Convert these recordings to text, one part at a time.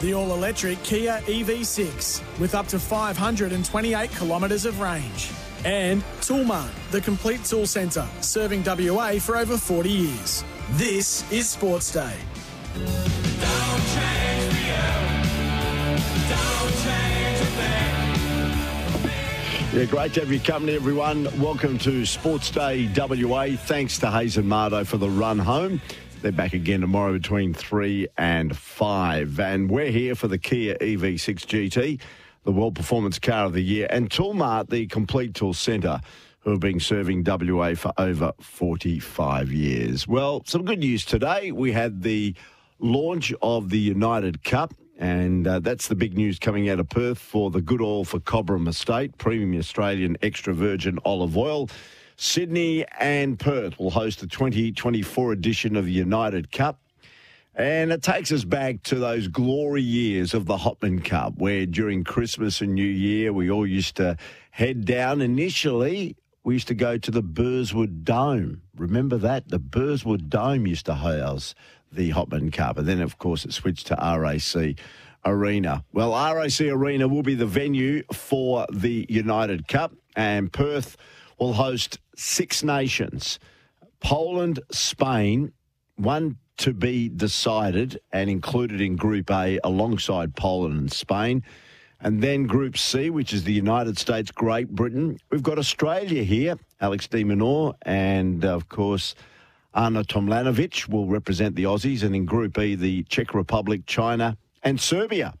The all electric Kia EV6 with up to 528 kilometres of range. And Toolmart, the complete tool centre, serving WA for over 40 years. This is Sports Day. Yeah, great to have your company, everyone. Welcome to Sports Day WA. Thanks to Hayes and Mardo for the run home. They're back again tomorrow between 3 and 5. And we're here for the Kia EV6 GT, the World Performance Car of the Year, and Toolmart, the complete tool centre, who have been serving WA for over 45 years. Well, some good news today. We had the launch of the United Cup. And uh, that's the big news coming out of Perth for the good oil for Cobram Estate, premium Australian extra virgin olive oil. Sydney and Perth will host the 2024 edition of the United Cup. And it takes us back to those glory years of the Hopman Cup, where during Christmas and New Year, we all used to head down. Initially, we used to go to the Burswood Dome. Remember that? The Burswood Dome used to house the Hopman Cup. And then, of course, it switched to RAC Arena. Well, RAC Arena will be the venue for the United Cup, and Perth will host six nations Poland, Spain, one to be decided and included in Group A alongside Poland and Spain. And then Group C, which is the United States, Great Britain. We've got Australia here, Alex de Minaur, and of course, Ana Tomljanovic will represent the Aussies, and in Group E, the Czech Republic, China, and Serbia.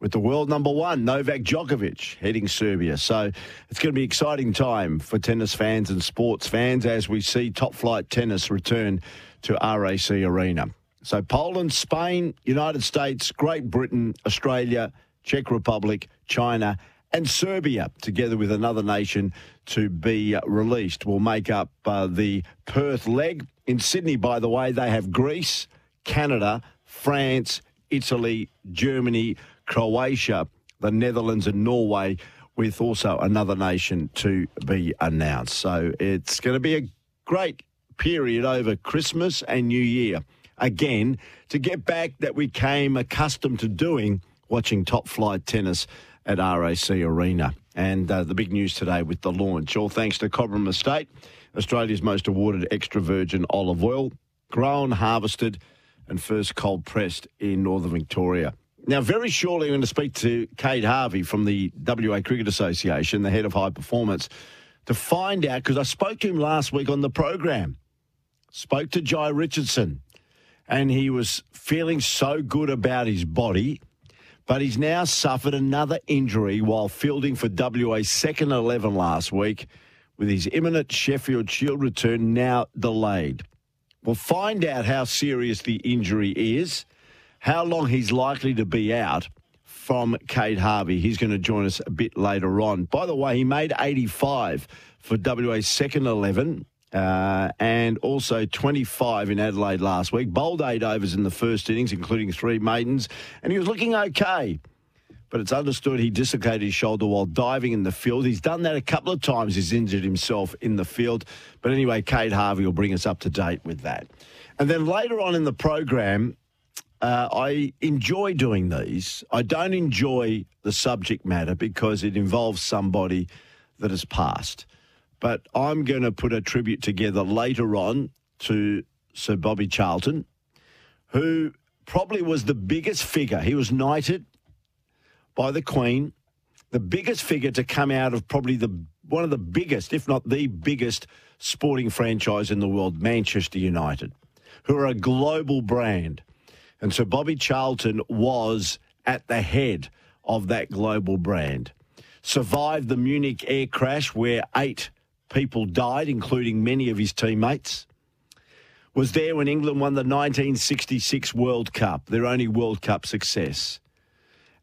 With the world number one, Novak Djokovic, heading Serbia. So it's going to be an exciting time for tennis fans and sports fans as we see top flight tennis return to RAC Arena. So Poland, Spain, United States, Great Britain, Australia, Czech Republic, China, and Serbia, together with another nation to be released, will make up uh, the Perth leg. In Sydney, by the way, they have Greece, Canada, France, Italy, Germany, Croatia, the Netherlands, and Norway, with also another nation to be announced. So it's going to be a great period over Christmas and New Year. Again, to get back that we came accustomed to doing watching top flight tennis at RAC Arena. And uh, the big news today with the launch, all thanks to Cobram Estate, Australia's most awarded extra virgin olive oil, grown, harvested, and first cold pressed in northern Victoria. Now, very shortly, I'm going to speak to Kade Harvey from the WA Cricket Association, the head of high performance, to find out because I spoke to him last week on the program. Spoke to Jhye Richardson, and he was feeling so good about his body but he's now suffered another injury while fielding for WA's second 11 last week, with his imminent Sheffield Shield return now delayed. We'll find out how serious the injury is, how long he's likely to be out from Kade Harvey. He's going to join us a bit later on. By the way, he made 85 for WA's second 11 uh, and also 25 in Adelaide last week. Bowled eight overs in the first innings, including three maidens, and he was looking okay. But it's understood he dislocated his shoulder while diving in the field. He's done that a couple of times. He's injured himself in the field. But anyway, Kade Harvey will bring us up to date with that. And then later on in the program, uh, I enjoy doing these. I don't enjoy the subject matter because it involves somebody that has passed. But I'm going to put a tribute together later on to Sir Bobby Charlton, who probably was the biggest figure. He was knighted by the Queen, the biggest figure to come out of probably the one of the biggest, if not the biggest, sporting franchise in the world, Manchester United, who are a global brand. And so Bobby Charlton was at the head of that global brand. Survived the Munich air crash where eight people died, including many of his teammates. was there when England won the 1966 World Cup, their only World Cup success,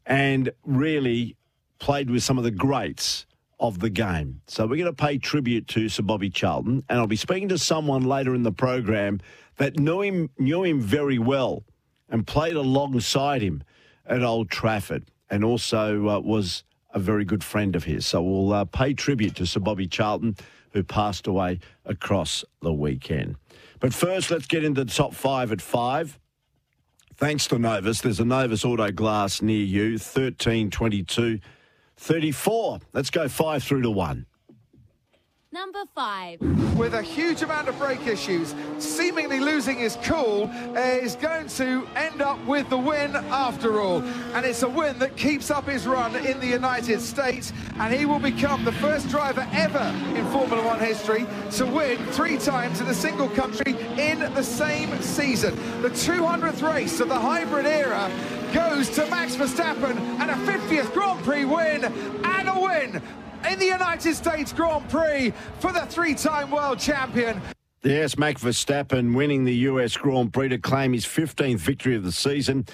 and really played with some of the greats of the game. So we're going to pay tribute to Sir Bobby Charlton, and I'll be speaking to someone later in the program that knew him knew him very well and played alongside him at Old Trafford, and also uh, was a very good friend of his. So we'll uh, pay tribute to Sir Bobby Charlton, who passed away across the weekend. But first, let's get into the top five at five. Thanks to Novus, there's a Novus Auto Glass near you, 1322 34. Let's go five through to one. Number five. With a huge amount of brake issues, seemingly losing his cool, uh, is going to end up with the win after all. And it's a win that keeps up his run in the United States, and he will become the first driver ever in Formula One history to win three times in a single country in the same season. The 200th race of the hybrid era goes to Max Verstappen and a 50th Grand Prix win and a win in the United States Grand Prix for the three-time world champion. Yes, Max Verstappen winning the US Grand Prix to claim his 15th victory of the season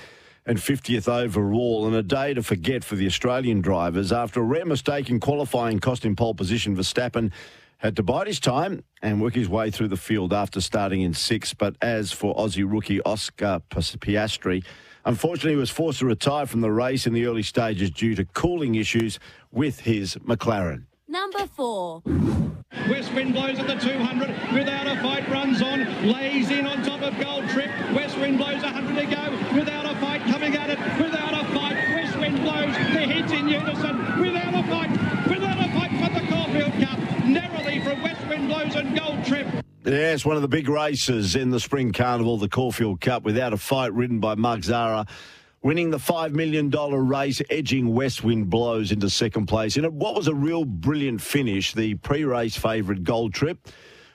and 50th overall, and a day to forget for the Australian drivers. After a rare mistake in qualifying cost him pole position, Verstappen had to bide his time and work his way through the field after starting in sixth. But as for Aussie rookie Oscar Piastri, Unfortunately, he was forced to retire from the race in the early stages due to cooling issues with his McLaren. Number four. West wind blows at the 200 without a fight, runs on, lays in on top of Gold Trip. West wind blows 100 to go without a fight, coming at it without a fight. West wind blows, the hits in unison without a fight, without a fight for the Caulfield Cup. Narrowly from West wind blows and Gold Trip. Yes, one of the big races in the Spring Carnival, the Caulfield Cup, without a fight ridden by Mark Zahra, winning the $5 million race, edging West Wind Blows into second place. In what was a real brilliant finish, the pre-race favourite Gold Trip,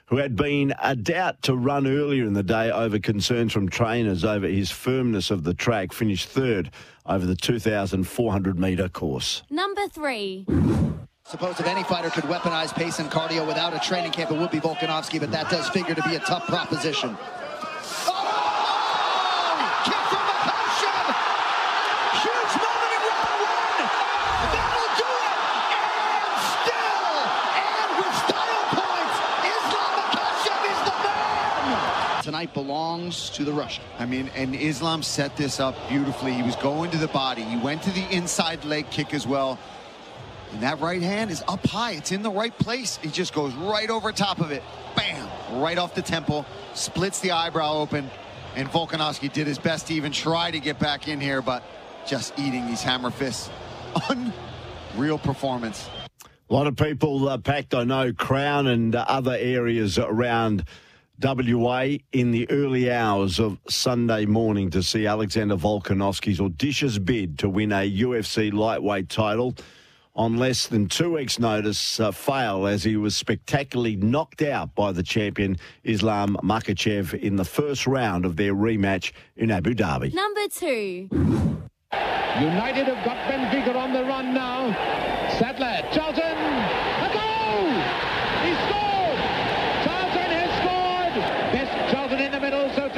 who had been a doubt to run earlier in the day over concerns from trainers over his firmness of the track, finished third over the 2,400 metre course. Number three. Suppose if any fighter could weaponize pace and cardio without a training camp, it would be Volkanovski, but that does figure to be a tough proposition. Oh! Kick from Makhachev! Huge moment in round one! That'll do it! And still, and with style points, Islam Makhachev is the man! Tonight belongs to the Russian. I mean, and Islam set this up beautifully. He was going to the body. He went to the inside leg kick as well. And that right hand is up high. It's in the right place. He just goes right over top of it. Bam! Right off the temple. Splits the eyebrow open. And Volkanovski did his best to even try to get back in here, but just eating these hammer fists. Unreal performance. A lot of people uh, packed, I know, Crown and uh, other areas around WA in the early hours of Sunday morning to see Alexander Volkanovski's audacious bid to win a UFC lightweight title on less than two weeks' notice uh, fail as he was spectacularly knocked out by the champion Islam Makhachev in the first round of their rematch in Abu Dhabi. Number two. United have got Benfica on the run now. Sadler, Charlton, a goal! He scored! Charlton has scored! Best Charlton in the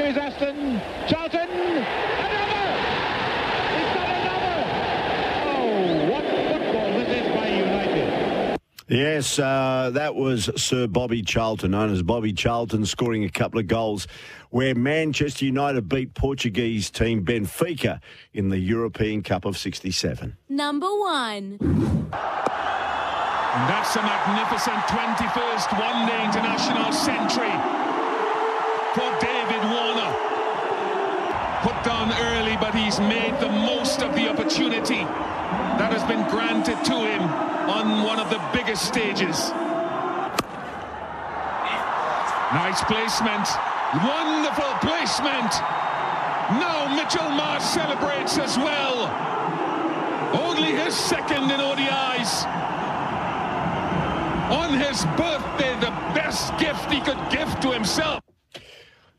middle, so Aston. Charlton, another! He's another! Oh, what football this is by United. Yes, uh, that was Sir Bobby Charlton, known as Bobby Charlton, scoring a couple of goals where Manchester United beat Portuguese team Benfica in the European Cup of 67. Number one. And that's a magnificent 21st one-day international century for David Warner. Early, but he's made the most of the opportunity that has been granted to him on one of the biggest stages. Nice placement. Wonderful placement. Now Mitchell Marsh celebrates as well. Only his second in ODIs. On his birthday, the best gift he could give to himself.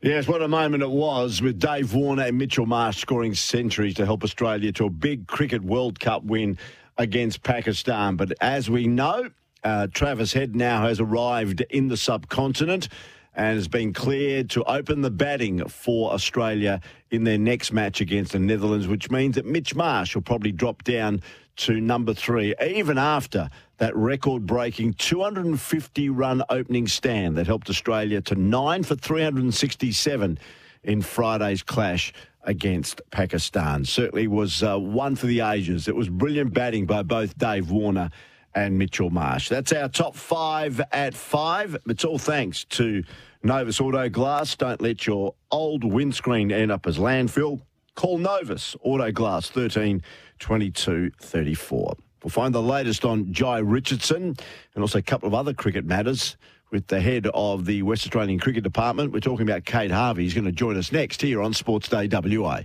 Yes, what a moment it was with Dave Warner and Mitchell Marsh scoring centuries to help Australia to a big Cricket World Cup win against Pakistan. But as we know, uh, Travis Head now has arrived in the subcontinent and has been cleared to open the batting for Australia in their next match against the Netherlands, which means that Mitch Marsh will probably drop down to number three, even after that record breaking 250 run opening stand that helped Australia to nine for 367 in Friday's clash against Pakistan. Certainly was uh, one for the ages. It was brilliant batting by both Dave Warner and Mitchell Marsh. That's our top five at five. It's all thanks to Novus Auto Glass. Don't let your old windscreen end up as landfill. Call Novus Auto Glass 13 22 34. We'll find the latest on Jhye Richardson and also a couple of other cricket matters with the head of the West Australian Cricket Department. We're talking about Kade Harvey. He's going to join us next here on Sports Day WA.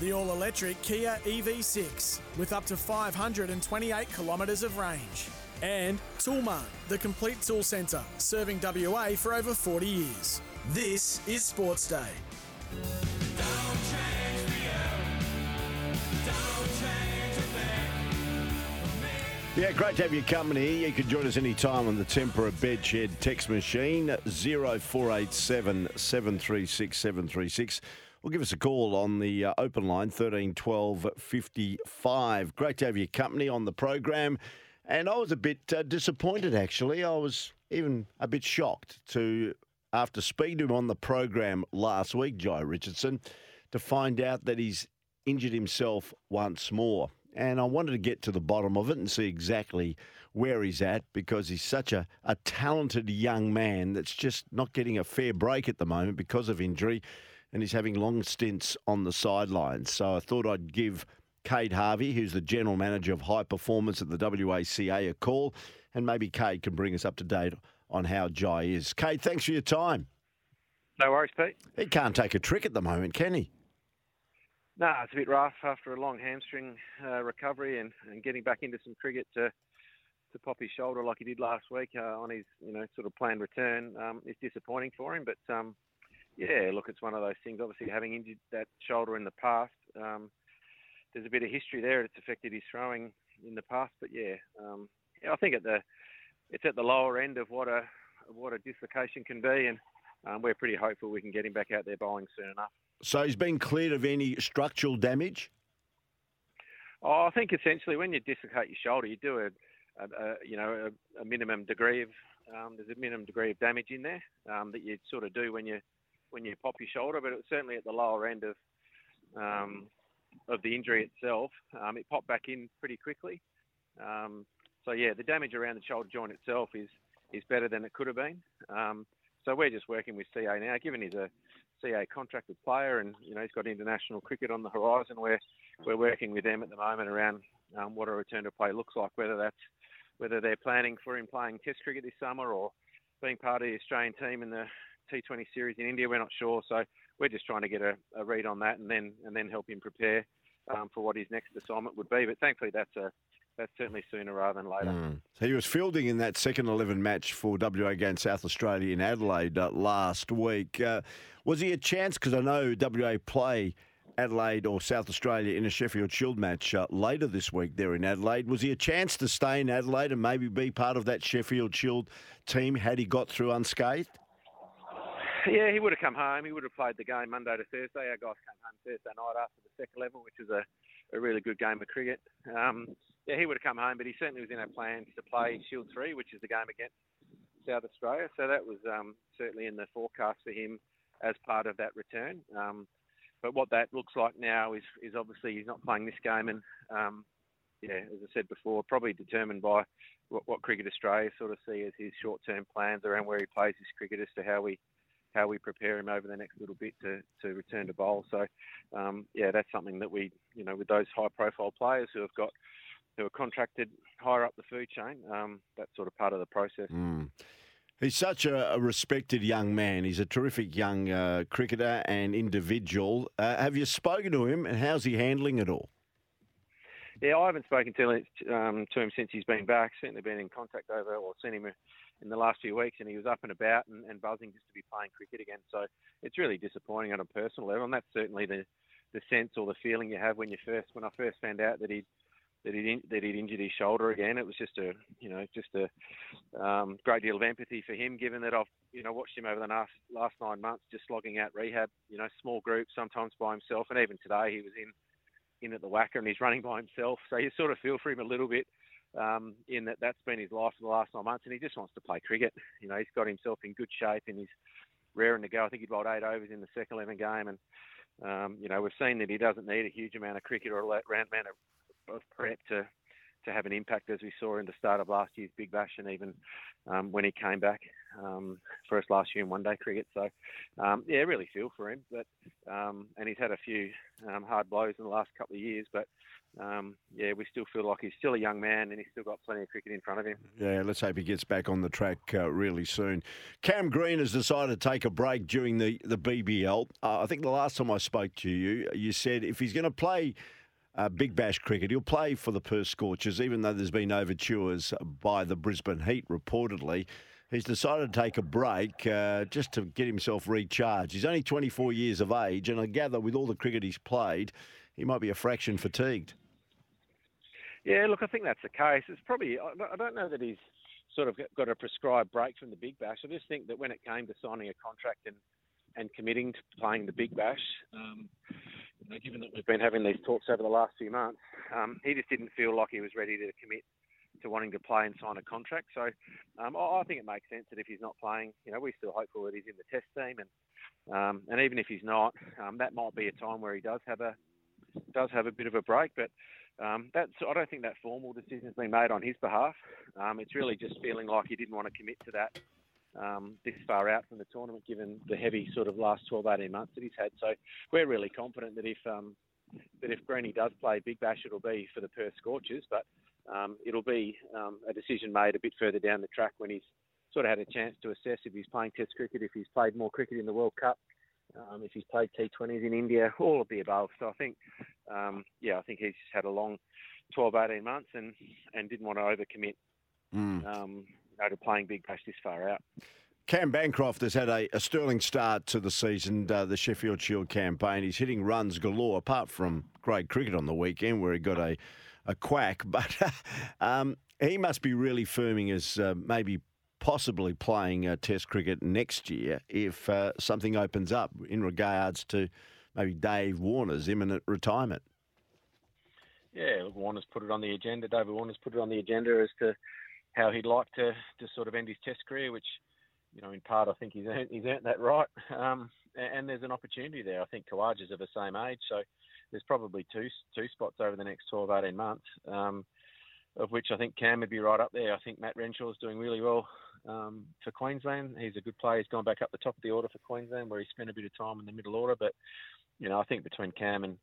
The all electric Kia EV6 with up to 528 kilometres of range. And Toolmart, the complete tool centre, serving WA for over 40 years. This is Sports Day. Yeah, great to have you company. You can join us anytime on the Tempera Bedshed text machine 0487 736 736. Or give us a call on the uh, open line 13 12 55. Great to have your company on the program. And I was a bit uh, disappointed actually. I was even a bit shocked to, after speaking to him on the program last week, Jhye Richardson, to find out that he's injured himself once more. And I wanted to get to the bottom of it and see exactly where he's at because he's such a, a talented young man that's just not getting a fair break at the moment because of injury and he's having long stints on the sidelines. So I thought I'd give Kade Harvey, who's the general manager of high performance at the WACA, a call, and maybe Kade can bring us up to date on how Jhye is. Kade, thanks for your time. No worries, Pete. He can't take a trick at the moment, can he? No, it's a bit rough after a long hamstring uh, recovery and, and getting back into some cricket to to pop his shoulder like he did last week uh, on his you know sort of planned return um, is disappointing for him. But um, yeah, look, it's one of those things. Obviously, having injured that shoulder in the past, um, there's a bit of history there. It's affected his throwing in the past. But yeah, um, yeah, I think at the it's at the lower end of what a what a dislocation can be, and um, we're pretty hopeful we can get him back out there bowling soon enough. So he's been cleared of any structural damage? Oh, I think essentially when you dislocate your shoulder, you do a, a, a you know a, a, minimum degree of um, there's a minimum degree of damage in there um, that you sort of do when you when you pop your shoulder, but it's certainly at the lower end of um, of the injury itself. Um, it popped back in pretty quickly. Um, so yeah, the damage around the shoulder joint itself is is better than it could have been. Um, so we're just working with CA now, given he's a CA contracted player, and you know he's got international cricket on the horizon. We're we're working with them at the moment around um, what a return to play looks like, whether that's whether they're planning for him playing Test cricket this summer or being part of the Australian team in the T20 series in India. We're not sure, so we're just trying to get a, a read on that and then and then help him prepare um, for what his next assignment would be. But thankfully, that's a that's certainly sooner rather than later. Mm. So he was fielding in that second 11 match for WA against South Australia in Adelaide uh, last week. Uh, was he a chance? Because I know WA play Adelaide or South Australia in a Sheffield Shield match uh, later this week there in Adelaide. Was he a chance to stay in Adelaide and maybe be part of that Sheffield Shield team had he got through unscathed? Yeah, he would have come home. He would have played the game Monday to Thursday. Our guys came home Thursday night after the second level, which was a, a really good game of cricket. Um, yeah, he would have come home, but he certainly was in our plans to play Shield 3, which is the game against South Australia. So that was um, certainly in the forecast for him as part of that return. Um, but what that looks like now is, is obviously he's not playing this game, and um, yeah, as I said before, probably determined by what, what Cricket Australia sort of see as his short-term plans around where he plays his cricket as to how we how we prepare him over the next little bit to, to return to bowl. So, um, yeah, that's something that we, you know, with those high-profile players who have got who are contracted higher up the food chain. Um, that's sort of part of the process. Mm. He's such a, a, respected young man. He's a terrific young uh, cricketer and individual. Uh, have you spoken to him, and how's he handling it all? Yeah, I haven't spoken to him, um, to him since he's been back. Certainly been in contact over or seen him in the last few weeks, and he was up and about and, and buzzing just to be playing cricket again. So it's really disappointing on a personal level, and that's certainly the the sense or the feeling you have when you first when I first found out that he'd that he'd that he'd injured his shoulder again. It was just a you know just a um, great deal of empathy for him, given that I've you know watched him over the last last nine months just slogging out rehab. You know, small groups, sometimes by himself, and even today he was in in at the WACA and he's running by himself. So you sort of feel for him a little bit. Um, in that that's been his life for the last nine months, and he just wants to play cricket. You know, he's got himself in good shape and he's raring to go. I think he bowled eight overs in the second eleven game, and um, you know we've seen that he doesn't need a huge amount of cricket or a amount of, of prep to to have an impact as we saw in the start of last year's Big Bash and even um, when he came back um, for us last year in one day cricket. So, um, yeah, really feel for him. But um, And he's had a few um, hard blows in the last couple of years. But um, yeah, we still feel like he's still a young man and he's still got plenty of cricket in front of him. Yeah, let's hope he gets back on the track uh, really soon. Cam Green has decided to take a break during the, the BBL. Uh, I think the last time I spoke to you, you said if he's going to play uh, Big Bash cricket. He'll play for the Perth Scorchers, even though there's been overtures by the Brisbane Heat reportedly. He's decided to take a break uh, just to get himself recharged. He's only 24 years of age, and I gather with all the cricket he's played, he might be a fraction fatigued. Yeah, look, I think that's the case. It's probably, I don't know that he's sort of got a prescribed break from the Big Bash. I just think that when it came to signing a contract and, and committing to playing the Big Bash, um, given that we've been having these talks over the last few months, um, he just didn't feel like he was ready to commit to wanting to play and sign a contract. So um, I, I, think it makes sense that if he's not playing, you know, we're still hopeful that he's in the test team, and um, and even if he's not, um, that might be a time where he does have a does have a bit of a break. But um, that's I don't think that formal decision has been made on his behalf. Um, it's really just feeling like he didn't want to commit to that um, this far out from the tournament, given the heavy sort of last 12, 18 months that he's had. So we're really confident that if um, that if Greeny does play Big Bash, it'll be for the Perth Scorchers, but um, it'll be um, a decision made a bit further down the track when he's sort of had a chance to assess if he's playing Test cricket, if he's played more cricket in the World Cup, um, if he's played T20s in India, all of the above. So I think, um, yeah, I think he's had a long 12, 18 months and, and didn't want to overcommit. Mm know, to playing Big Bash this far out. Cam Bancroft has had a, a sterling start to the season, uh, the Sheffield Shield campaign. He's hitting runs galore, apart from great cricket on the weekend where he got a, a quack. But um, he must be really firming as uh, maybe possibly playing uh, Test cricket next year if uh, something opens up in regards to maybe Dave Warner's imminent retirement. Yeah, Warner's put it on the agenda. David Warner's put it on the agenda as to how he'd like to, to sort of end his Test career, which, you know, in part I think he's earned, he's earned that right. Um, and there's an opportunity there. I think Khawaja's of the same age, so there's probably two two spots over the next 12, 18 months, um, of which I think Cam would be right up there. I think Matt Renshaw's doing really well um, for Queensland. He's a good player. He's gone back up the top of the order for Queensland, where he spent a bit of time in the middle order. But you know, I think between Cam and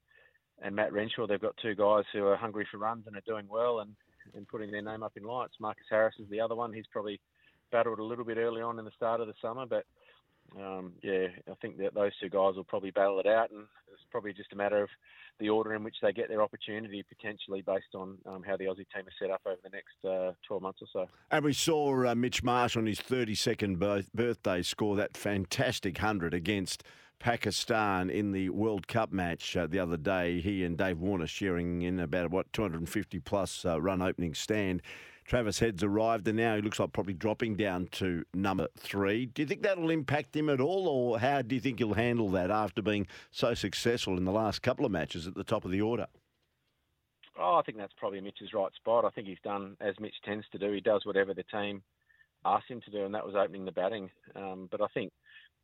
and Matt Renshaw, they've got two guys who are hungry for runs and are doing well. And and putting their name up in lights. Marcus Harris is the other one. He's probably battled a little bit early on in the start of the summer, but um, yeah, I think that those two guys will probably battle it out, and it's probably just a matter of the order in which they get their opportunity, potentially based on um, how the Aussie team is set up over the next uh, 12 months or so. And we saw uh, Mitch Marsh on his 32nd birthday score that fantastic 100 against Pakistan in the World Cup match uh, the other day. He and Dave Warner sharing in about, what, 250 plus uh, run opening stand. Travis Head's arrived and now he looks like probably dropping down to number three. Do you think that'll impact him at all, or how do you think he'll handle that after being so successful in the last couple of matches at the top of the order? Oh, I think that's probably Mitch's right spot. I think he's done as Mitch tends to do. He does whatever the team asks him to do, and that was opening the batting. Um, but I think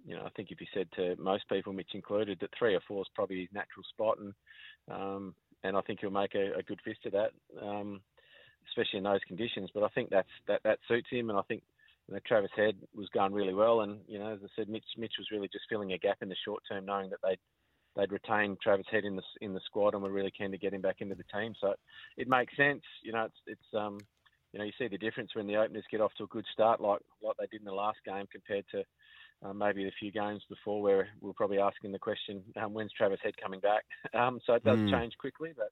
you know, I think if you said to most people, Mitch included, that three or four is probably his natural spot, and um, and I think he'll make a, a good fist of that, um, especially in those conditions. But I think that's that that suits him, and I think you know, Travis Head was going really well, and you know, as I said, Mitch Mitch was really just filling a gap in the short term, knowing that they'd they'd retained Travis Head in the in the squad, and were really keen to get him back into the team. So it makes sense. You know, it's it's um, you know, you see the difference when the openers get off to a good start, like like they did in the last game, compared to um, maybe a few games before where we're probably asking the question, um, when's Travis Head coming back? Um, so it does mm. change quickly, but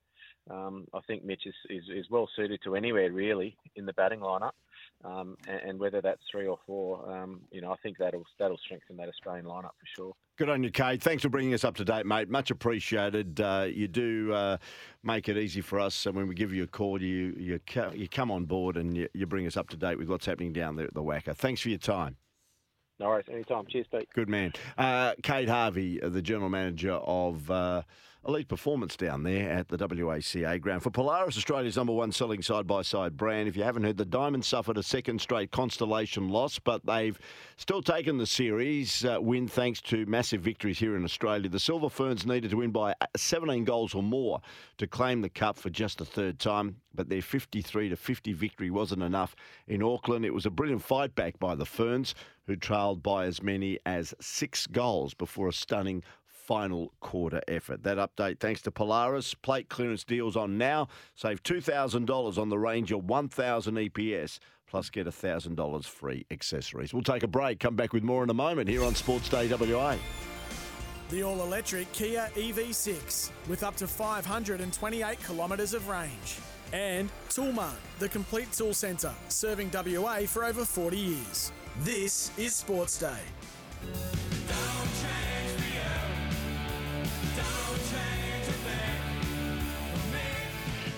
um, I think Mitch is, is, is, well suited to anywhere really in the batting lineup. Um, and, and whether that's three or four, um, you know, I think that'll that'll strengthen that Australian lineup for sure. Good on you, Kade. Thanks for bringing us up to date, mate. Much appreciated. Uh, you do uh, make it easy for us, and when we give you a call, you you, you come on board and you, you bring us up to date with what's happening down there at the WACA. Thanks for your time. No worries, anytime. Cheers, Pete. Good man. Uh, Kade Harvey, the general manager of uh, Elite Performance down there at the WACA ground. For Polaris, Australia's number one selling side by side brand. If you haven't heard, the Diamonds suffered a second straight Constellation loss, but they've still taken the series uh, win thanks to massive victories here in Australia. The Silver Ferns needed to win by 17 goals or more to claim the cup for just the third time, but their 53 to 50 victory wasn't enough in Auckland. It was a brilliant fight back by the Ferns, who trailed by as many as six goals before a stunning final quarter effort. That update thanks to Polaris. Plate clearance deals on now. Save $2,000 on the Ranger 1000 EPS, plus get $1,000 free accessories. We'll take a break, come back with more in a moment here on Sports Day WA. The all electric Kia EV6 with up to 528 kilometres of range. And Toolmart, the complete tool centre, serving WA for over 40 years. This is Sports Day.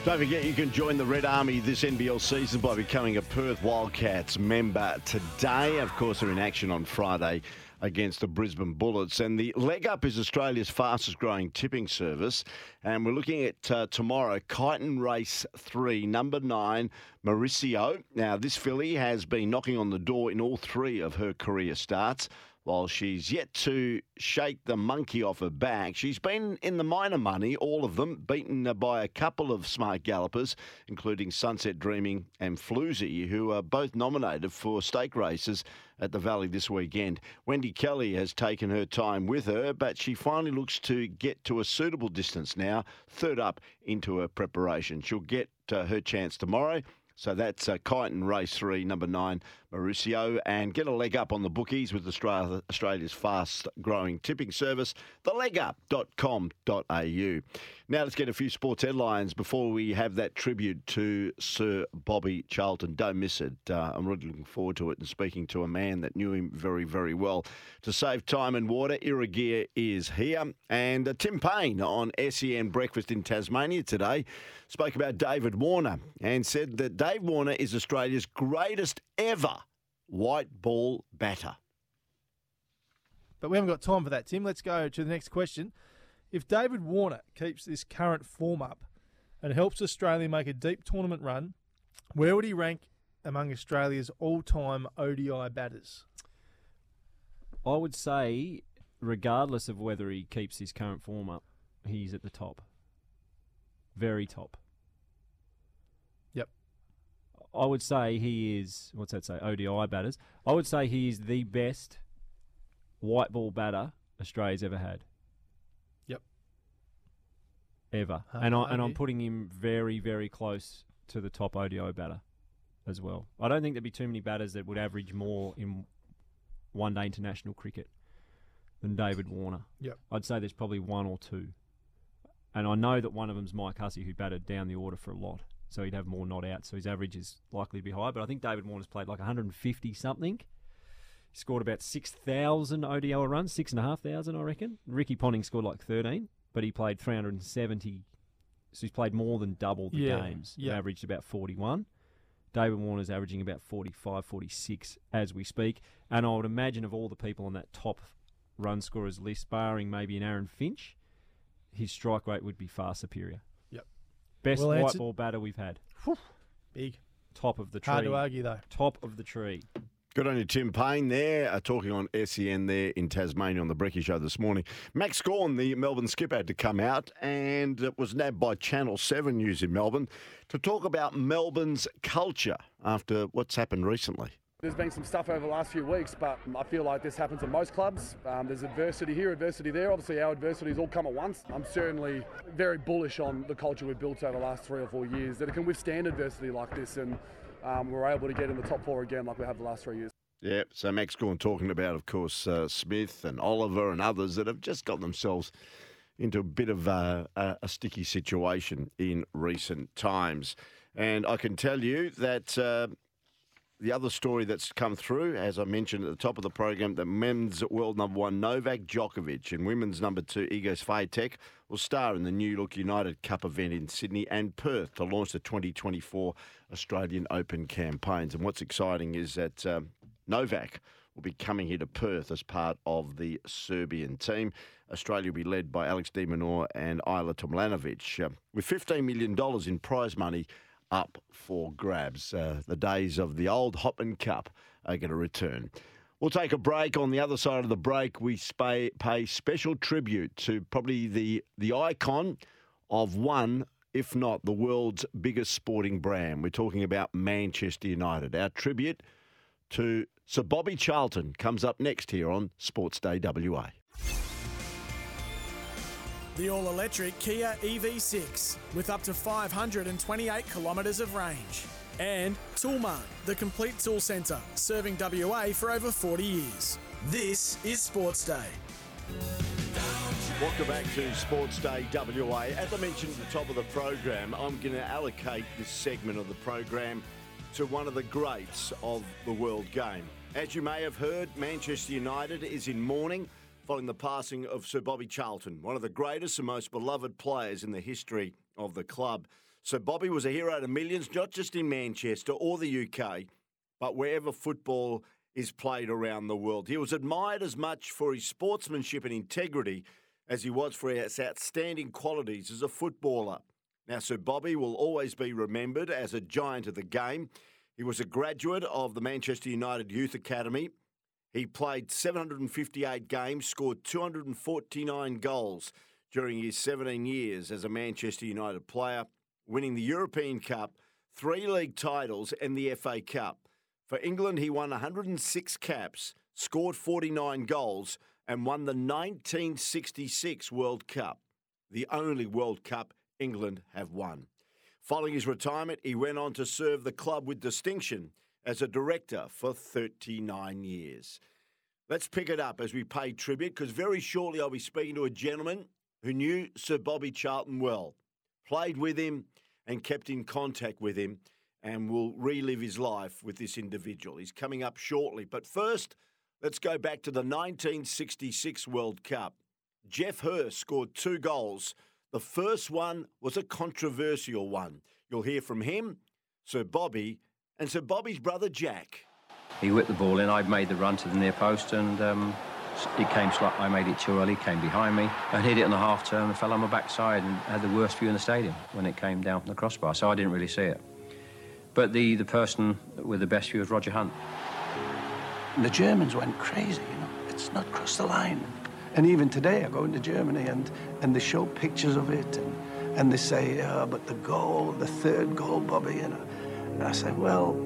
Don't forget, you can join the Red Army this NBL season by becoming a Perth Wildcats member today. Of course, they're in action on Friday against the Brisbane Bullets. And the Leg Up is Australia's fastest growing tipping service. And we're looking at uh, tomorrow, Kyneton Race 3, number 9, Mauricio. Now, this filly has been knocking on the door in all three of her career starts. While she's yet to shake the monkey off her back, she's been in the minor money, all of them, beaten by a couple of smart gallopers, including Sunset Dreaming and Floozy, who are both nominated for stake races at the Valley this weekend. Wendy Kelly has taken her time with her, but she finally looks to get to a suitable distance now, third up into her preparation. She'll get uh, her chance tomorrow. So that's uh, Kyneton Race 3, number 9, Mauricio. And get a leg up on the bookies with Australia, Australia's fast growing tipping service, thelegup.com.au. Now let's get a few sports headlines before we have that tribute to Sir Bobby Charlton. Don't miss it. Uh, I'm really looking forward to it and speaking to a man that knew him very, very well. To save time and water, Irrigear is here. And uh, Tim Payne on SEN Breakfast in Tasmania today spoke about David Warner and said that Dave Warner is Australia's greatest ever white ball batter. But we haven't got time for that, Tim. Let's go to the next question. If David Warner keeps this current form up and helps Australia make a deep tournament run, where would he rank among Australia's all time ODI batters? I would say, regardless of whether he keeps his current form up, he's at the top. Very top. I would say he is, what's that say, ODI batters. I would say he is the best white ball batter Australia's ever had. Yep. Ever. Hard and, I, and I'm putting him very, very close to the top ODI batter as well. I don't think there'd be too many batters that would average more in one day international cricket than David Warner. Yep. I'd say there's probably one or two. And I know that one of them's Mike Hussey, who batted down the order for a lot. So he'd have more not out. So his average is likely to be high. But I think David Warner's played like 150 something. He scored about 6,000 ODI runs, 6,500, I reckon. Ricky Ponting scored like 13, but he played 370. So he's played more than double the Yeah, games. yeah. Averaged about 41. David Warner's averaging about 45, 46 as we speak. And I would imagine of all the people on that top run scorers list, barring maybe an Aaron Finch, his strike rate would be far superior. Yep. Best Well white answered. ball batter we've had. Big. Top of the tree. Hard to argue, though. Top of the tree. Good on you, Tim Payne there, uh, talking on SEN there in Tasmania on the Brecky Show this morning. Max Gawn, the Melbourne skipper, had to come out and it was nabbed by Channel 7 News in Melbourne to talk about Melbourne's culture after what's happened recently. There's been some stuff over the last few weeks, but I feel like this happens at most clubs. Um, there's adversity here, adversity there. Obviously, our adversities all come at once. I'm certainly very bullish on the culture we've built over the last three or four years that it can withstand adversity like this, and um, we're able to get in the top four again like we have the last three years. Yeah, so Max Gawn talking about, of course, uh, Smith and Oliver and others that have just got themselves into a bit of a, a, a sticky situation in recent times. And I can tell you that uh, the other story that's come through, as I mentioned at the top of the program, the men's world number one Novak Djokovic and women's number two Iga Swiatek will star in the New Look United Cup event in Sydney and Perth to launch the 2024 Australian Open campaigns. And what's exciting is that um, Novak will be coming here to Perth as part of the Serbian team. Australia will be led by Alex de Minaur and Ajla Tomljanovic, uh, with $15 million in prize money up for grabs. Uh, the days of the old Hopman Cup are going to return. We'll take a break. On the other side of the break, we pay, pay special tribute to probably the, the icon of one, if not the world's biggest sporting brand. We're talking about Manchester United. Our tribute to Sir Bobby Charlton comes up next here on Sports Day WA. The all electric Kia EV6 with up to 528 kilometres of range. And Toolmart, the complete tool centre, serving WA for over 40 years. This is Sports Day. Welcome back to Sports Day WA. As I mentioned at the top of the program, I'm going to allocate this segment of the program to one of the greats of the world game. As you may have heard, Manchester United is in mourning following the passing of Sir Bobby Charlton, one of the greatest and most beloved players in the history of the club. Sir Bobby was a hero to millions, not just in Manchester or the UK, but wherever football is played around the world. He was admired as much for his sportsmanship and integrity as he was for his outstanding qualities as a footballer. Now, Sir Bobby will always be remembered as a giant of the game. He was a graduate of the Manchester United Youth Academy. He played 758 games, scored 249 goals during his 17 years as a Manchester United player, winning the European Cup, three league titles, and the FA Cup. For England, he won 106 caps, scored 49 goals, and won the 1966 World Cup, the only World Cup England have won. Following his retirement, he went on to serve the club with distinction as a director for 39 years. Let's pick it up as we pay tribute because very shortly I'll be speaking to a gentleman who knew Sir Bobby Charlton well, played with him, and kept in contact with him, and will relive his life with this individual. He's coming up shortly. But first, let's go back to the 1966 World Cup. Geoff Hurst scored two goals. The first one was a controversial one. You'll hear from him, Sir Bobby, and Sir Bobby's brother Jack. He whipped the ball in. I'd made the run to the near post, and um, it came slot. I made it too early. Came behind me and hit it on the half turn and fell on my backside and had the worst view in the stadium when it came down from the crossbar. So I didn't really see it. But the the person with the best view was Roger Hunt. The Germans went crazy. You know, it's not crossed the line. And even today, I go into Germany and and they show pictures of it and and they say, oh, but the goal, the third goal, Bobby, you know. And I say, well,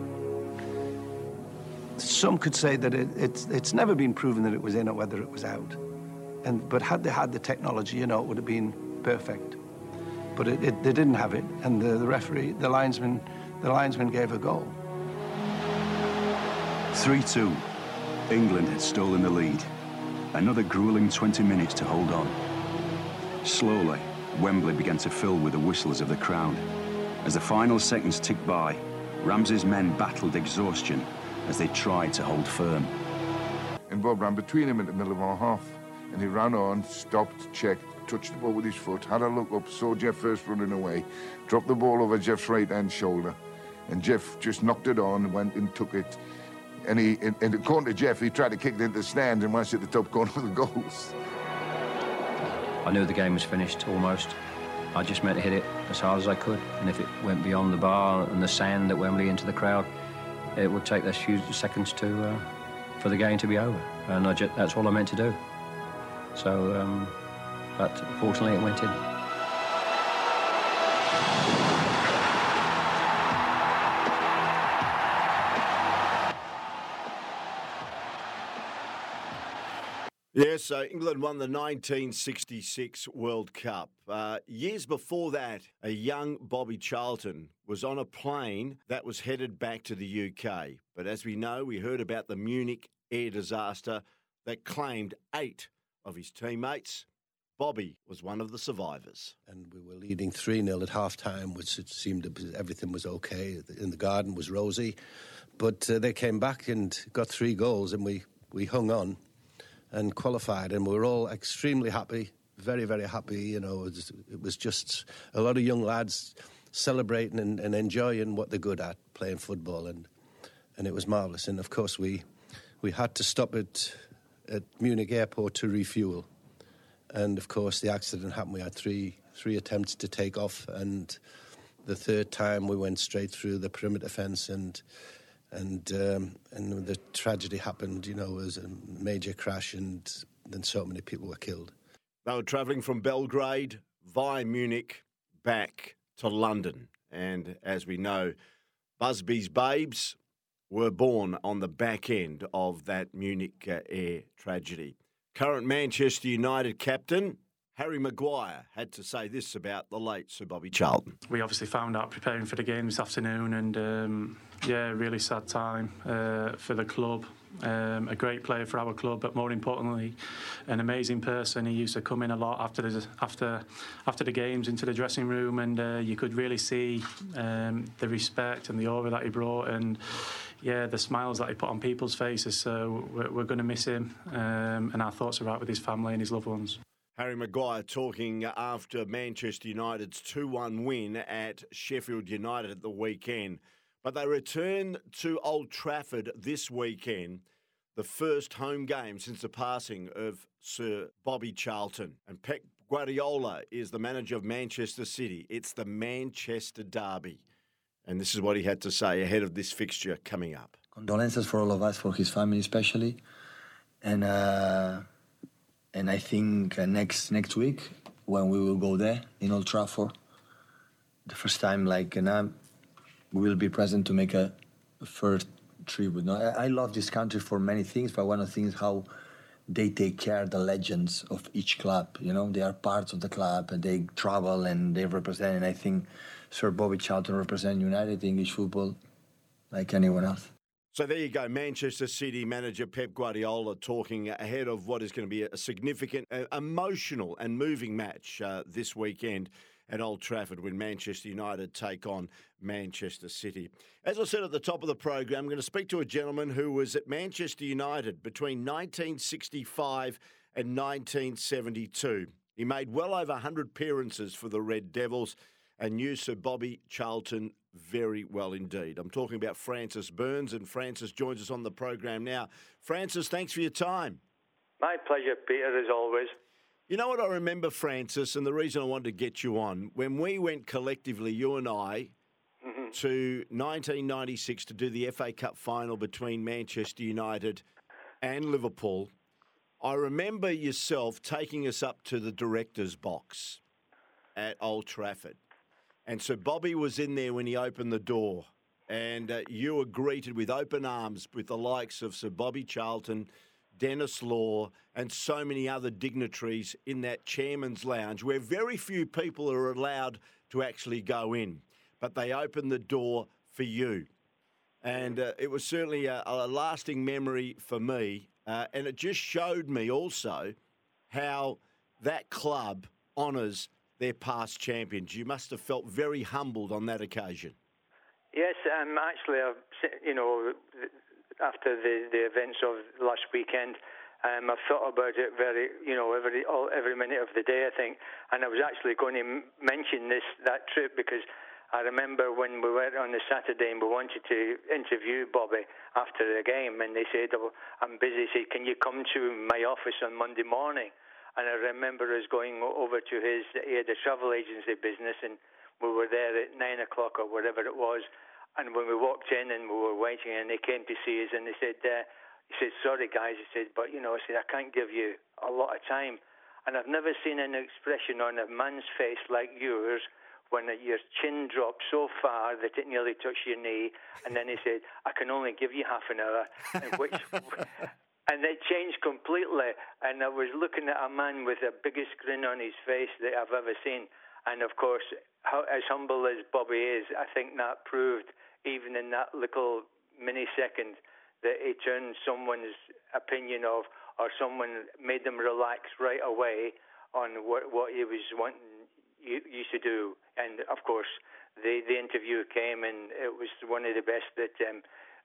some could say that it, it's, it's never been proven that it was in or whether it was out. And, but had they had the technology, you know, it would have been perfect. But it, it, they didn't have it, and the, the referee, the linesman, the linesman gave a goal. 3-2. England had stolen the lead. Another grueling 20 minutes to hold on. Slowly, Wembley began to fill with the whistles of the crowd. As the final seconds ticked by, Ramsey's men battled exhaustion as they tried to hold firm. And Bob ran between him in the middle of our half. And he ran on, stopped, checked, touched the ball with his foot, had a look up, saw Geoff Hurst running away, dropped the ball over Geoff's right hand shoulder. And Geoff just knocked it on, went and took it. And he, and, and according to Geoff, he tried to kick it into the stand and managed at the top corner of the goals. I knew the game was finished almost. I just meant to hit it as hard as I could. And if it went beyond the bar and the sand at Wembley into the crowd, it would take those few seconds to uh, for the game to be over. And just, that's all I meant to do. So, um, but fortunately, it went in. Yes, so England won the 1966 World Cup. Uh, years before that, a young Bobby Charlton was on a plane that was headed back to the UK. But as we know, we heard about the Munich air disaster that claimed eight of his teammates Bobby was one of the survivors. And we were leading 3 0 at half time, which it seemed everything was okay. In the garden was rosy. But uh, they came back and got three goals, and we, we hung on and qualified. And we were all extremely happy, very, very happy. You know, it was, it was just a lot of young lads celebrating and, and enjoying what they're good at, playing football. And, and it was marvellous. And of course, we, we had to stop at, at Munich airport to refuel and of course the accident happened. We had three three attempts to take off, and the third time we went straight through the perimeter fence, and and um, and the tragedy happened. You know, was a major crash, and then so many people were killed. They were travelling from Belgrade via Munich back to London, and as we know, Busby's babes were born on the back end of that Munich uh, air tragedy. Current Manchester United captain Harry Maguire had to say this about the late Sir Bobby Charlton. We obviously found out preparing for the game this afternoon, and um, yeah, really sad time uh, for the club. Um, a great player for our club, but more importantly, an amazing person. He used to come in a lot after the after after the games into the dressing room, and uh, you could really see um, the respect and the aura that he brought, and yeah, the smiles that he put on people's faces. So we're, we're going to miss him, um, and our thoughts are out with his family and his loved ones. Harry Maguire talking after Manchester United's 2 1 win at Sheffield United at the weekend. But they return to Old Trafford this weekend, the first home game since the passing of Sir Bobby Charlton. And Pep Guardiola is the manager of Manchester City. It's the Manchester Derby. And this is what he had to say ahead of this fixture coming up. Condolences for all of us, for his family especially, and uh, and I think uh, next next week when we will go there in Old Trafford, the first time like and uh, we will be present to make a, first tribute. I, I love this country for many things, but one of the things how they take care of the legends of each club. You know, they are parts of the club and they travel and they represent. And I think Sir Bobby Charlton represent United English football like anyone else. So there you go, Manchester City manager Pep Guardiola talking ahead of what is going to be a significant, uh, emotional, and moving match uh, this weekend at Old Trafford when Manchester United take on Manchester City. As I said at the top of the program, I'm going to speak to a gentleman who was at Manchester United between 1965 and 1972. He made well over 100 appearances for the Red Devils and knew Sir Bobby Charlton very well indeed. I'm talking about Francis Burns, and Francis joins us on the program now. Francis, thanks for your time. My pleasure, Peter, as always. You know what I remember, Francis, and the reason I wanted to get you on when we went collectively, you and I, mm-hmm. to 1996 to do the FA Cup final between Manchester United and Liverpool. I remember yourself taking us up to the director's box at Old Trafford. And so Bobby was in there when he opened the door. And uh, you were greeted with open arms with the likes of Sir Bobby Charlton, Denis Law, and so many other dignitaries in that chairman's lounge where very few people are allowed to actually go in. But they opened the door for you. And uh, it was certainly a, a, lasting memory for me. Uh, and it just showed me also how that club honours their past champions. You must have felt very humbled on that occasion. Yes, um, actually, you know, after the, the events of last weekend, um, I've thought about it very, you know, every all, every minute of the day. I think, and I was actually going to m- mention this that trip because I remember when we went on the Saturday and we wanted to interview Bobby after the game, and they said, oh, "I'm busy." He said, "Can you come to my office on Monday morning?" And I remember us going over to his, he had a travel agency business, and we were there at nine o'clock or whatever it was. And when we walked in and we were waiting, and they came to see us, and they said, uh, he said, sorry guys, he said, but you know, I said, I can't give you a lot of time. And I've never seen an expression on a man's face like yours when your chin dropped so far that it nearly touched your knee. And then he said, I can only give you half an hour, which and it changed completely. And I was looking at a man with the biggest grin on his face that I've ever seen. And of course, how, as humble as Bobby is, I think that proved, even in that little mini second, that he turned someone's opinion of, or someone made them relax right away on what what he was wanting you used to do, and of course the the interview came, and it was one of the best that um,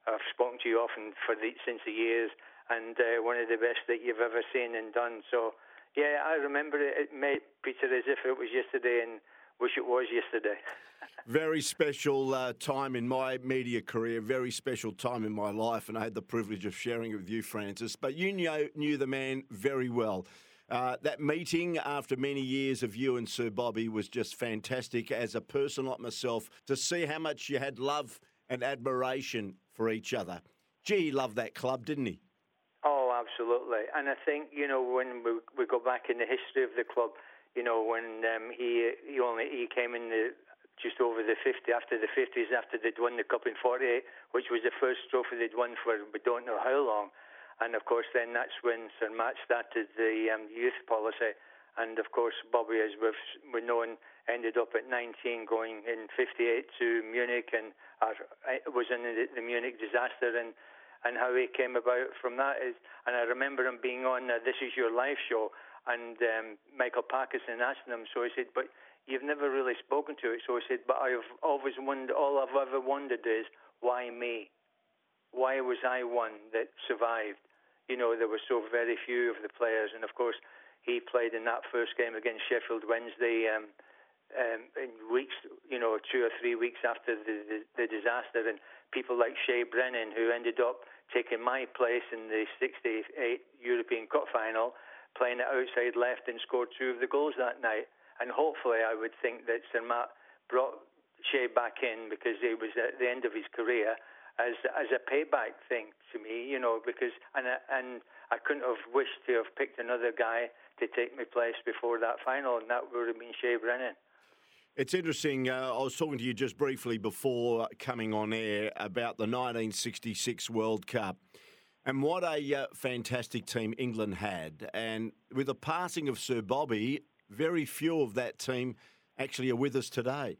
I've spoken to you often for the, since the years, and uh, one of the best that you've ever seen and done. So yeah, I remember it, it made Peter as if it was yesterday, and wish it was yesterday. Very special uh, time in my media career, very special time in my life, and I had the privilege of sharing it with you, Francis. But you knew, knew the man very well. Uh, that meeting after many years of you and Sir Bobby was just fantastic as a person like myself to see how much you had love and admiration for each other. Gee, he loved that club, didn't he? Absolutely. And I think, you know, when we, we go back in the history of the club, you know, when um, he he only he came in the just over the 50 after the 50s after they'd won the cup in 48, which was the first trophy they'd won for we don't know how long. And of course, then that's when Sir Matt started the um, youth policy. And of course, Bobby, as we've we known, ended up at 19, going in 58 to Munich, and was in the, the Munich disaster. And and how he came about from that is, and I remember him being on uh, This Is Your Life show, and um, Michael Parkinson asked him, so he said, but you've never really spoken to it. So he said, but I've always wondered, all I've ever wondered is, why me? Why was I one that survived? You know, there were so very few of the players, and of course, he played in that first game against Sheffield Wednesday. Um, um, in weeks, you know, two or three weeks after the, the, the disaster, and people like Shay Brennan, who ended up taking my place in the 68 European Cup final, playing it outside left and scored two of the goals that night. And hopefully, I would think that Sir Matt brought Shay back in because he was at the end of his career as as a payback thing to me, you know, because and and I couldn't have wished to have picked another guy to take my place before that final, and that would have been Shay Brennan. It's interesting. Uh, I was talking to you just briefly before coming on air about the 1966 World Cup and what a uh, fantastic team England had. And with the passing of Sir Bobby, very few of that team actually are with us today.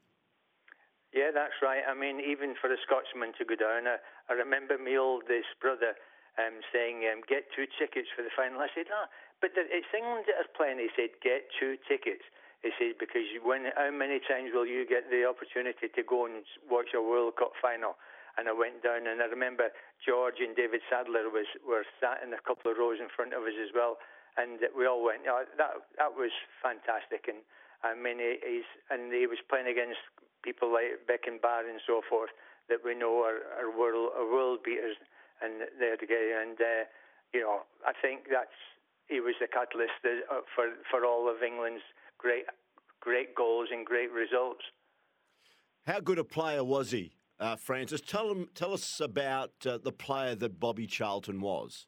Yeah, that's right. I mean, even for a Scotsman to go down, I, I remember my oldest brother um, saying, um, "Get two tickets for the final." I said, "Ah, but it's England that are playing." He said, "Get two tickets." He said, "Because when how many times will you get the opportunity to go and watch a World Cup final?" And I went down, and I remember George and David Sadler was were sat in a couple of rows in front of us as well, and we all went. Oh, that that was fantastic, and I mean, he's and he was playing against people like Beckenbauer and so forth that we know are, are world are world beaters, and they're together. And uh, you know, I think that's he was the catalyst uh, for for all of England's great great goals and great results. How good a player was he, uh, Francis? Tell him, tell us about uh, the player that Bobby Charlton was.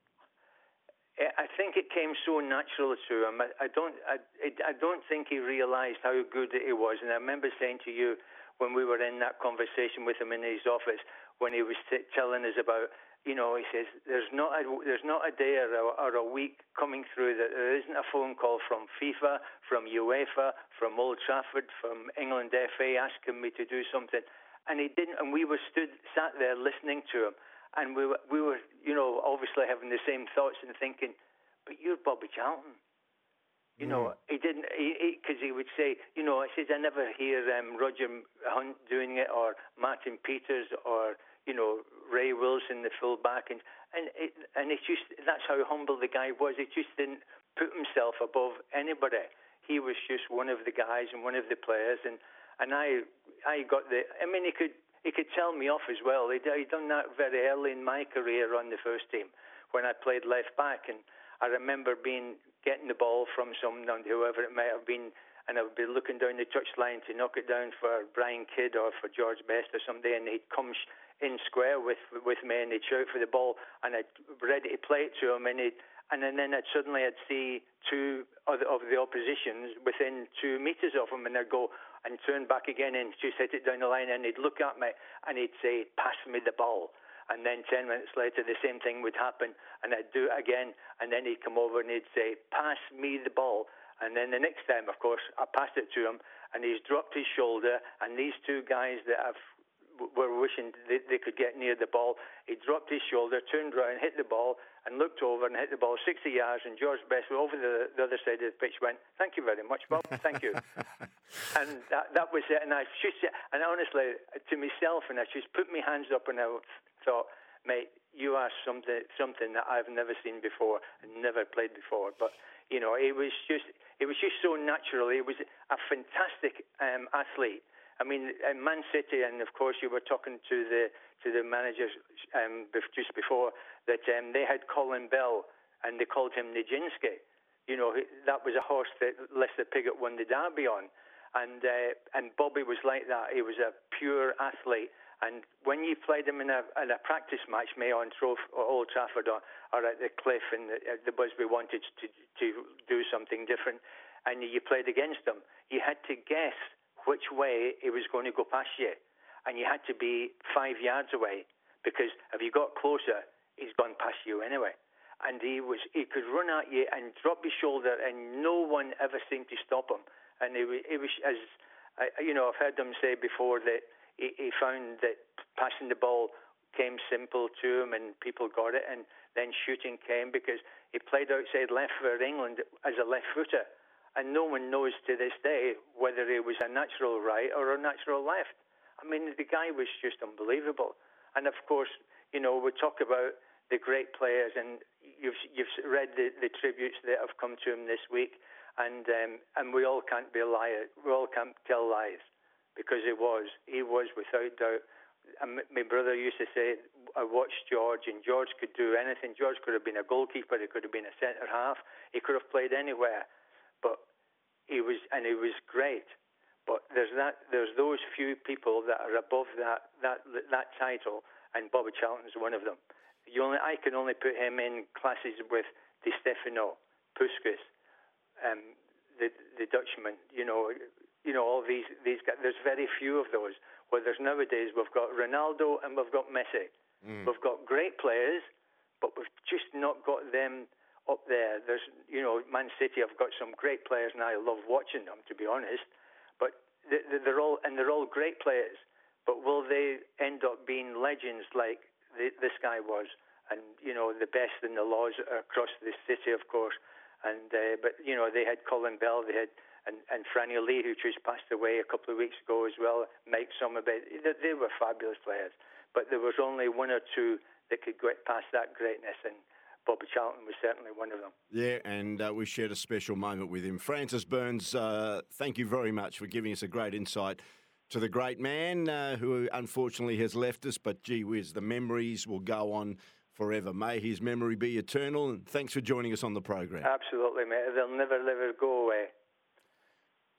I think it came so natural to him. I, I don't, I, I don't think he realised how good he was. And I remember saying to you when we were in that conversation with him in his office when he was t- telling us about you know, he says there's not a, there's not a day or a, or a week coming through that there isn't a phone call from FIFA, from UEFA, from Old Trafford, from England FA asking me to do something, and he didn't. And we were stood sat there listening to him, and we were we were you know obviously having the same thoughts and thinking, but you're Bobby Charlton. You know, he didn't because he, he, would say, you know, I says I never hear um, Roger Hunt doing it or Martin Peters or you know Ray Wilson, the fullback, and and it, and it's just that's how humble the guy was. He just didn't put himself above anybody. He was just one of the guys and one of the players, and and I I got the. I mean, he could he could tell me off as well. He'd, he'd done that very early in my career on the first team when I played left back, and I remember being getting the ball from someone, whoever it might have been, and I would be looking down the touchline to knock it down for Brian Kidd or for George Best or somebody, and he'd come in square with with me and he'd shout for the ball, and I'd ready to play it to him, and he'd and then, I'd suddenly I'd see two of the, of the oppositions within two meters of him, and I'd go and turn back again and just hit it down the line, and he'd look at me and he'd say, "Pass me the ball." And then 10 minutes later, the same thing would happen, and I'd do it again. And then he'd come over and he'd say, Pass me the ball. And then the next time, of course, I passed it to him, and he's dropped his shoulder. And these two guys that I've were wishing they, they could get near the ball. He dropped his shoulder, turned around, hit the ball, and looked over and hit the ball 60 yards. And George Best, over the, the other side of the pitch, went, "Thank you very much, Bob. Thank you." and that, that was it. And I just, and honestly, to myself, and I just put my hands up and I thought, mate, you are something something that I've never seen before and never played before. But you know, it was just it was just so natural. He was a fantastic um, athlete. I mean, Man City, and of course, you were talking to the to the managers um, just before that um, they had Colin Bell and they called him Nijinsky. You know, that was a horse that Lester Piggott won the Derby on, and uh, and Bobby was like that. He was a pure athlete. And when you played him in a, in a practice match, may on Troph, or Old Trafford or, or at the Cliff, and the, the Busby wanted to to do something different, and you played against him, you had to guess which way he was going to go past you, and you had to be five yards away because if you got closer, he's gone past you anyway. And he was he could run at you and drop his shoulder, and no one ever seemed to stop him. And he was, was as you know, I've heard them say before that he, he found that passing the ball came simple to him and people got it, and then shooting came because he played outside left for England as a left footer. And no one knows to this day whether he was a natural right or a natural left. I mean, the guy was just unbelievable. And of course, you know, we talk about the great players, and you've you've read the, the tributes that have come to him this week, and um, and we all can't be liars. We all can't tell lies because he was. He was without doubt. And my brother used to say, I watched George, and George could do anything. George could have been a goalkeeper. He could have been a centre half. He could have played anywhere, but he was, and he was great. But there's that. There's those few people that are above that that that title, and Bobby Charlton's one of them. You only, I can only put him in classes with Di Stefano, Puskas, um, the the Dutchman. You know, you know, all these these guys. There's very few of those. Whereas nowadays we've got Ronaldo and we've got Messi. Mm. We've got great players, but we've just not got them up there. There's, you know, Man City have got some great players, and I love watching them to be honest. But they're all and they're all great players. But will they end up being legends like this guy was? And you know, the best in the laws across the city, of course. And uh, but you know, they had Colin Bell, they had and, and Franny Lee, who just passed away a couple of weeks ago as well, Mike Summerbee. They were fabulous players, but there was only one or two that could get past that greatness, and Bobby Charlton was certainly one of them. Yeah, and uh, we shared a special moment with him. Francis Burns, uh, thank you very much for giving us a great insight to the great man uh, who unfortunately has left us, but gee whiz, the memories will go on forever. May his memory be eternal, and thanks for joining us on the program. Absolutely, mate. They'll never, never go away.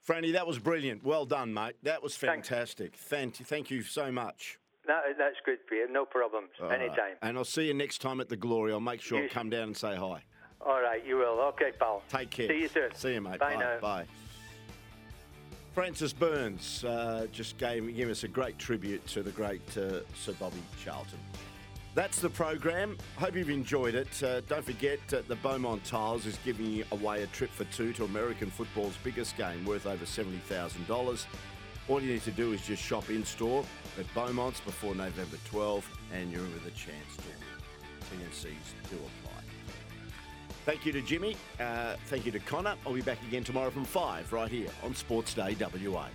Franny, that was brilliant. Well done, mate. That was fantastic. Thank you, thank you so much. That, that's good, Peter. No problems. All Anytime. Right. And I'll see you next time at the Glory. I'll make sure you... I come down and say hi. All right, you will. Okay, pal. Take care. See you soon. See you, mate. Bye, Bye. now. Bye. Francis Burns uh, just gave, gave us a great tribute to the great uh, Sir Bobby Charlton. That's the program. Hope you've enjoyed it. Uh, don't forget uh, the Beaumont Tiles is giving away a trip for two to American football's biggest game worth over $70,000. All you need to do is just shop in store at Beaumont's before November 12 and you're in with a chance to. TNCs do apply. Thank you to Jimmy. Uh, thank you to Connor. I'll be back again tomorrow from 5 right here on Sports Day WA.